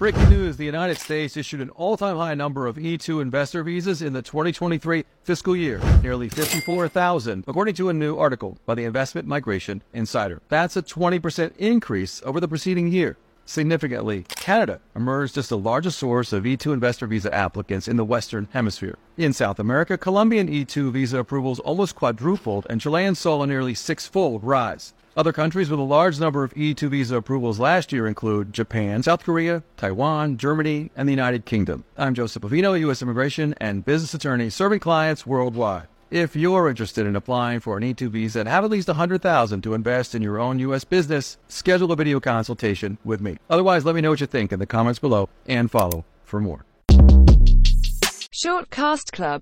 Breaking news the United States issued an all time high number of E2 investor visas in the 2023 fiscal year, nearly 54,000, according to a new article by the Investment Migration Insider. That's a 20% increase over the preceding year. Significantly, Canada emerged as the largest source of E2 investor visa applicants in the Western Hemisphere. In South America, Colombian E2 visa approvals almost quadrupled, and Chilean saw a nearly six fold rise. Other countries with a large number of E2 visa approvals last year include Japan, South Korea, Taiwan, Germany, and the United Kingdom. I'm Joseph Bovino, U.S. immigration and business attorney serving clients worldwide. If you're interested in applying for an E2 visa and have at least 100000 to invest in your own U.S. business, schedule a video consultation with me. Otherwise, let me know what you think in the comments below and follow for more. Shortcast Club